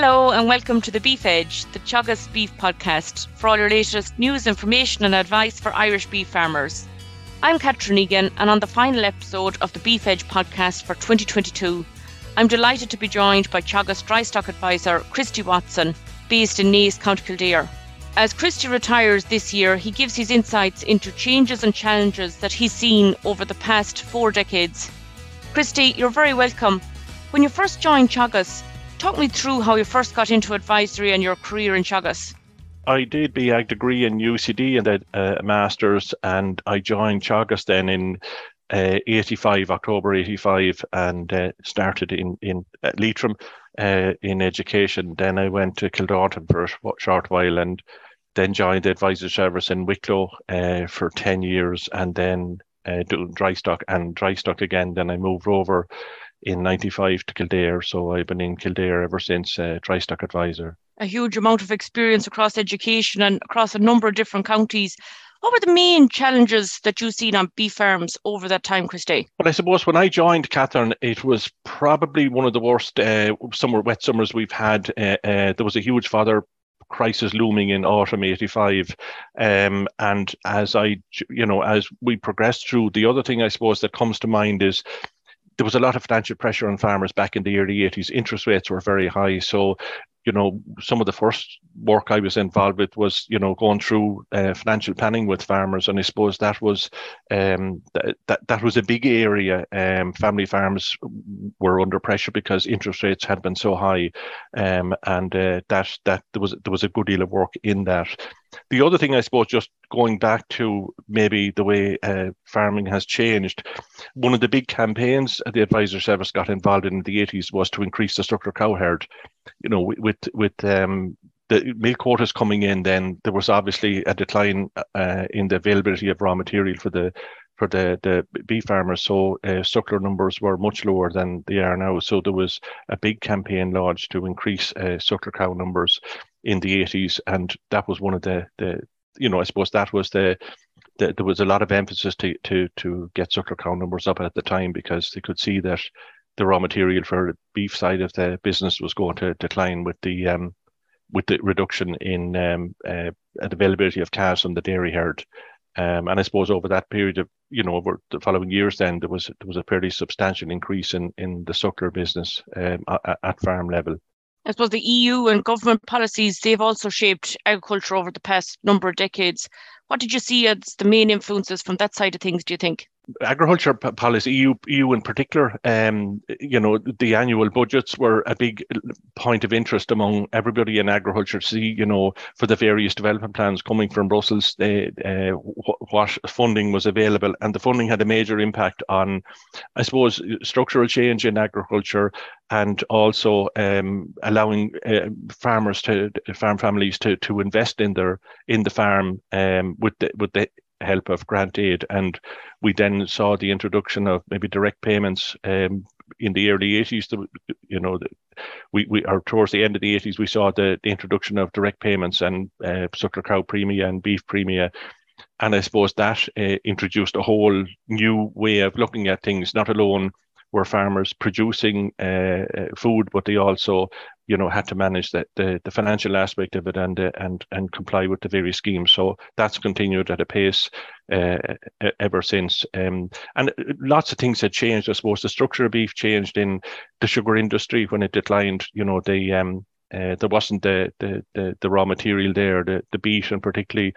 Hello and welcome to the Beef Edge, the Teagasc Beef Podcast, for all your latest news, information, and advice for Irish beef farmers. I'm Catherine Egan, and on the final episode of the Beef Edge podcast for 2022, I'm delighted to be joined by Teagasc Dry Stock Advisor Christy Watson, based in Naas, County Kildare. As Christy retires this year, he gives his insights into changes and challenges that he's seen over the past four decades. Christy, you're very welcome. When you first joined Teagasc, Talk me through how you first got into advisory and your career in Teagasc. I did ag degree in UCD and then uh, a master's, and I joined Teagasc then in uh, 85, October 85, and uh, started in, in at Leitrim uh, in education. Then I went to Kildalton for a short while and then joined the advisory service in Wicklow uh, for 10 years and then uh, doing dry stock and dry stock again. Then I moved over in 95 to Kildare. So I've been in Kildare ever since, uh, dry stock advisor. A huge amount of experience across education and across a number of different counties. What were the main challenges that you've seen on beef farms over that time, Christy? Well, I suppose when I joined Catherine, it was probably one of the worst uh, summer, wet summers we've had. Uh, uh, there was a huge fodder crisis looming in autumn 85 um, and as i you know as we progressed through the other thing i suppose that comes to mind is there was a lot of financial pressure on farmers back in the early 80s. Interest rates were very high. So, you know, some of the first work I was involved with was, you know, going through uh, financial planning with farmers. And I suppose that was um, th- that, that was a big area. Um, family farms were under pressure because interest rates had been so high. Um, and uh, that, that there was, there was a good deal of work in that. The other thing, I suppose, just going back to maybe the way uh, farming has changed, one of the big campaigns the advisor service got involved in, in the 80s was to increase the structural cow herd. You know, with with um, the milk quotas coming in, then there was obviously a decline uh, in the availability of raw material for the for the, the beef farmers. So uh, suckler numbers were much lower than they are now. So there was a big campaign launched to increase uh, suckler cow numbers in the 80s, and that was one of the the you know I suppose that was the, the there was a lot of emphasis to to to get suckler cow numbers up at the time because they could see that the raw material for the beef side of the business was going to decline with the um, with the reduction in um, uh, availability of calves on the dairy herd. Um, and I suppose over that period of, you know, over the following years, then there was there was a fairly substantial increase in in the suckler business um, at, at farm level. I suppose the EU and government policies, they've also shaped agriculture over the past number of decades. What did you see as the main influences from that side of things, do you think? agriculture policy, EU, EU in particular, um, you know, the annual budgets were a big point of interest among everybody in agriculture see, you know, for the various development plans coming from Brussels, uh, what funding was available. And the funding had a major impact on, I suppose, structural change in agriculture and also um, allowing uh, farmers to farm families to to invest in their in the farm um, with the with the help of grant aid. And we then saw the introduction of maybe direct payments um, in the early 80s. You know, we, we are towards the end of the 80s, we saw the, the introduction of direct payments and uh, suckler cow premia and beef premia. And I suppose that uh, introduced a whole new way of looking at things, not alone were farmers producing uh, uh, food, but they also, you know, had to manage the, the, the financial aspect of it and uh, and and comply with the various schemes. So that's continued at a pace uh, ever since. Um, and lots of things had changed. I suppose the structure of beef changed in the sugar industry when it declined. You know, the um, uh, there wasn't the, the the the raw material there, the the beet, and particularly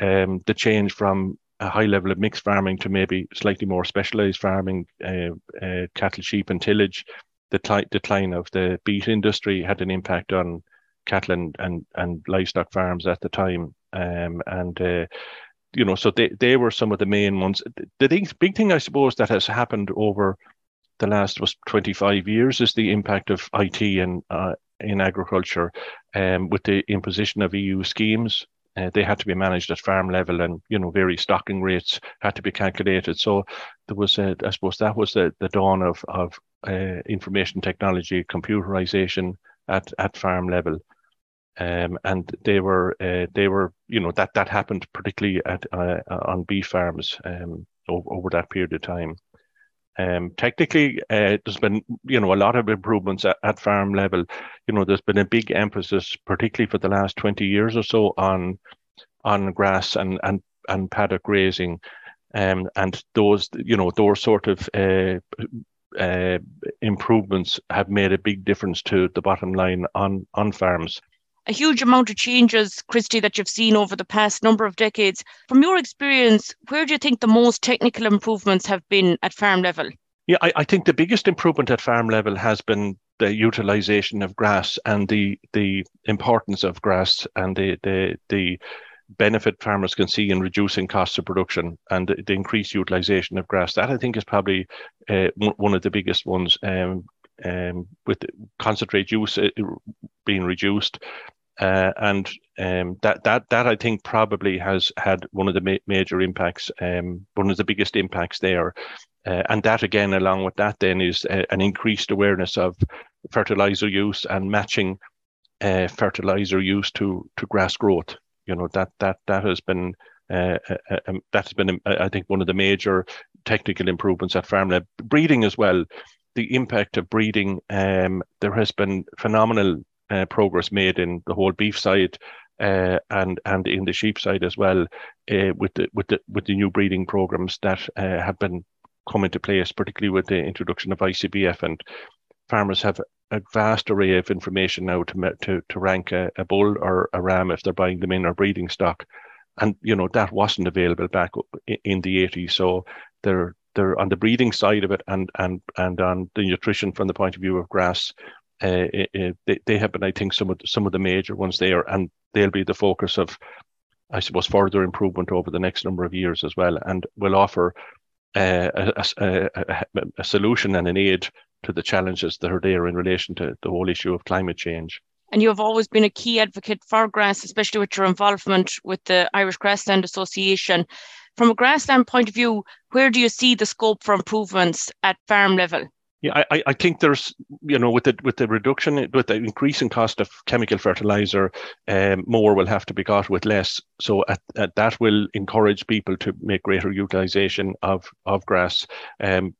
um, the change from a high level of mixed farming to maybe slightly more specialized farming, uh, uh, cattle, sheep, and tillage. The decline of the beet industry had an impact on cattle and, and, and livestock farms at the time. Um, and, uh, you know, so they, they were some of the main ones. The big thing, I suppose, that has happened over the last was 25 years is the impact of IT in, uh, in agriculture um, with the imposition of EU schemes uh, they had to be managed at farm level, and you know, various stocking rates had to be calculated. So there was, a, I suppose, that was the, the dawn of of uh, information technology, computerization at at farm level. Um, and they were uh, they were you know that that happened particularly at uh, on beef farms um, over, over, that period of time. Um, technically, uh, there's been you know a lot of improvements at, at, farm level. You know, there's been a big emphasis, particularly for the last 20 years or so, on on grass and and and paddock grazing, um, and those you know those sort of uh, improvements have made a big difference to the bottom line on on farms a huge amount of changes, Christy, that you've seen over the past number of decades. From your experience, where do you think the most technical improvements have been at farm level? Yeah, I, I think the biggest improvement at farm level has been the utilization of grass and the the importance of grass and the the the benefit farmers can see in reducing costs of production and the, the increased utilization of grass. That I think is probably uh, one of the biggest ones. Um, um, with concentrate use uh, being reduced, uh, and um, that that that I think probably has had one of the ma- major impacts, um, one of the biggest impacts there, uh, and that again, along with that, then is uh, an increased awareness of fertilizer use and matching uh, fertilizer use to to grass growth. You know that that that has been uh, uh, um, that has been, I think, one of the major technical improvements at farmland. Breeding as well, the impact of breeding. Um, there has been phenomenal uh, progress made in the whole beef side uh, and and in the sheep side as well uh, with the with the with the new breeding programs that uh, have been come into place, particularly with the introduction of ICBF and farmers have a vast array of information now to to to rank a, a bull or a ram if they're buying them in or breeding stock, and you know that wasn't available back in the 80s. So they're they're on the breeding side of it and and and on the nutrition from the point of view of grass uh, they, they have been, I think, some of the, some of the major ones there, and they'll be the focus of, I suppose, further improvement over the next number of years as well, and will offer uh, a, a, a, a, solution and an aid to the challenges that are there in relation to the whole issue of climate change. And you have always been a key advocate for grass, especially with your involvement with the Irish Grassland Association. From a grassland point of view, where do you see the scope for improvements at farm level? Yeah, I, I think there's, you know, with the with the reduction, with the increasing cost of chemical fertilizer, um, more will have to be got with less. So at, at that will encourage people to make greater utilization of of grass. Um,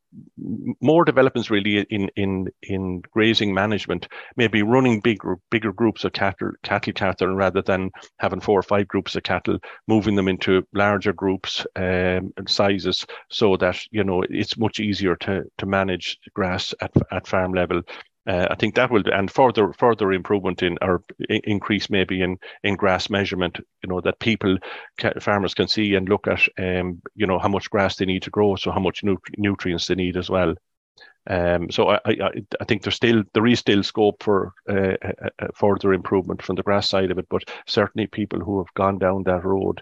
more developments really in in in grazing management, maybe running bigger bigger groups of cattle cattle cattle rather than having four or five groups of cattle, moving them into larger groups um, and sizes, so that you know it's much easier to to manage grass at at farm level uh, I think that will and further further improvement in or increase maybe in in grass measurement. You know that people farmers can see and look at um, you know how much grass they need to grow, so how much nutrients they need as well. Um, so I, I, I think there's still there is still scope for uh, further improvement from the grass side of it, but certainly people who have gone down that road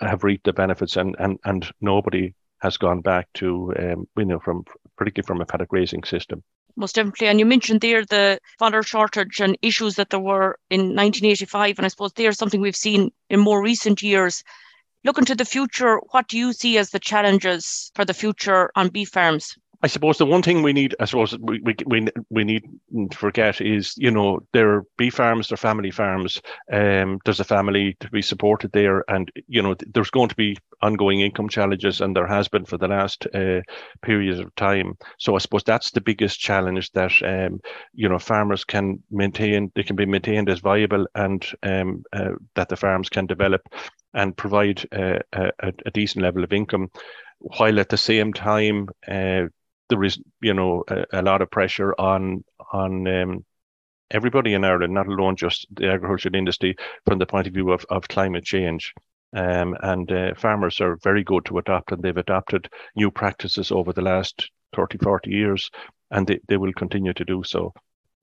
have reaped the benefits, and and and nobody has gone back to um, you know from particularly from a paddock grazing system most definitely. And you mentioned there the fodder shortage and issues that there were in 1985. And I suppose there's something we've seen in more recent years. Looking to the future, what do you see as the challenges for the future on beef farms? I suppose the one thing we need, I suppose we, we, we, need to forget is, you know, they're beef farms, they're family farms. Um, there's a family to be supported there. And, you know, there's going to be ongoing income challenges, and there has been for the last uh, period of time. So I suppose that's the biggest challenge that, um, you know, farmers can maintain, they can be maintained as viable and um, uh, that the farms can develop and provide uh, a, a, decent level of income while at the same time uh, there is, you know, a, a lot of pressure on on um, everybody in Ireland, not alone just the agricultural industry, from the point of view of, of climate change. Um, and uh, farmers are very good to adopt, and they've adopted new practices over the last 30, 40 years, and they, they will continue to do so.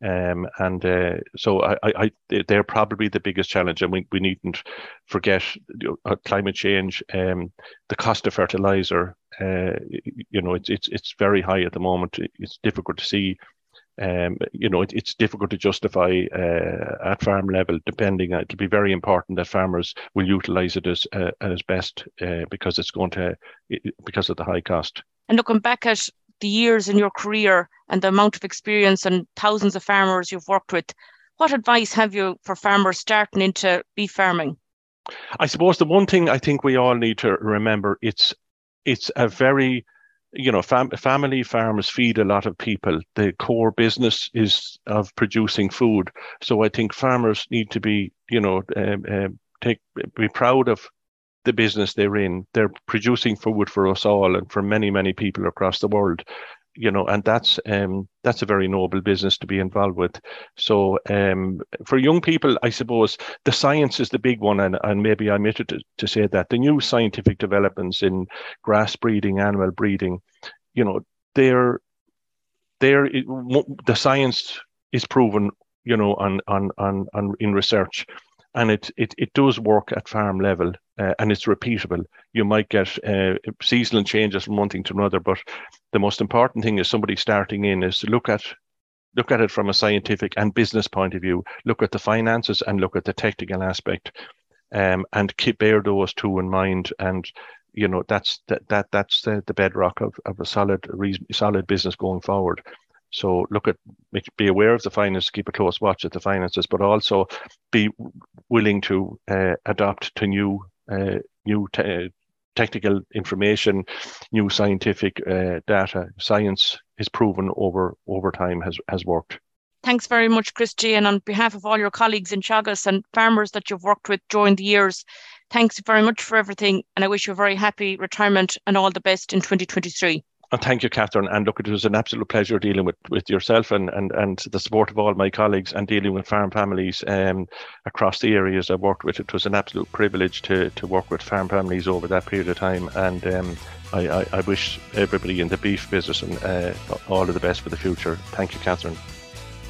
Um, and uh, so I, I, they're probably the biggest challenge, and we, we needn't forget you know, uh, climate change, um, the cost of fertilizer. Uh, you know, it's it's it's very high at the moment. It's difficult to see. Um, you know, it, it's difficult to justify uh, at farm level. Depending, it'll be very important that farmers will utilize it as uh, as best uh, because it's going to because of the high cost. And looking back at the years in your career and the amount of experience and thousands of farmers you've worked with, what advice have you for farmers starting into beef farming? I suppose the one thing I think we all need to remember it's it's a very you know, fam- family farms feed a lot of people. The core business is of producing food. So I think farmers need to be, you know, um, um, take be proud of the business they're in. They're producing food for us all and for many, many people across the world. You know, and that's um, that's a very noble business to be involved with. So um, for young people, I suppose the science is the big one, and, and maybe I omitted to, to say that the new scientific developments in grass breeding, animal breeding, you know, they're they're the science is proven, you know, on on on, on in research and it, it, it does work at farm level uh, and it's repeatable. You might get uh, seasonal changes from one thing to another, but the most important thing is somebody starting in is to look at look at it from a scientific and business point of view. Look at the finances and look at the technical aspect, um, and keep bear those two in mind. And you know that's that that that's the, the bedrock of, of a solid reason, solid business going forward. So look at, be aware of the finances, keep a close watch at the finances, but also be willing to uh, adapt to new, uh, new te- technical information, new scientific uh, data. Science is proven over over time has has worked. Thanks very much, Christy, and on behalf of all your colleagues in Teagasc and farmers that you've worked with during the years, thanks very much for everything, and I wish you a very happy retirement and all the best in 2023. And thank you, Catherine. And look, it was an absolute pleasure dealing with, with yourself and, and, and the support of all my colleagues and dealing with farm families um, across the areas I've worked with. It was an absolute privilege to, to work with farm families over that period of time. And um, I, I, I, wish everybody in the beef business and uh, all of the best for the future. Thank you, Catherine.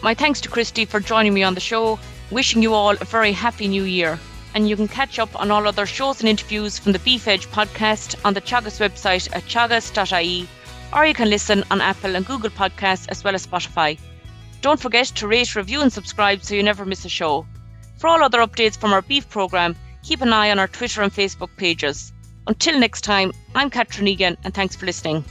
My thanks to Christy for joining me on the show. Wishing you all a very happy new year. And you can catch up on all other shows and interviews from the Beef Edge podcast on the Teagasc website at teagasc.ie or you can listen on Apple and Google Podcasts as well as Spotify. Don't forget to rate, review, and subscribe so you never miss a show. For all other updates from our beef programme, keep an eye on our Twitter and Facebook pages. Until next time, I'm Catherine Egan, and thanks for listening.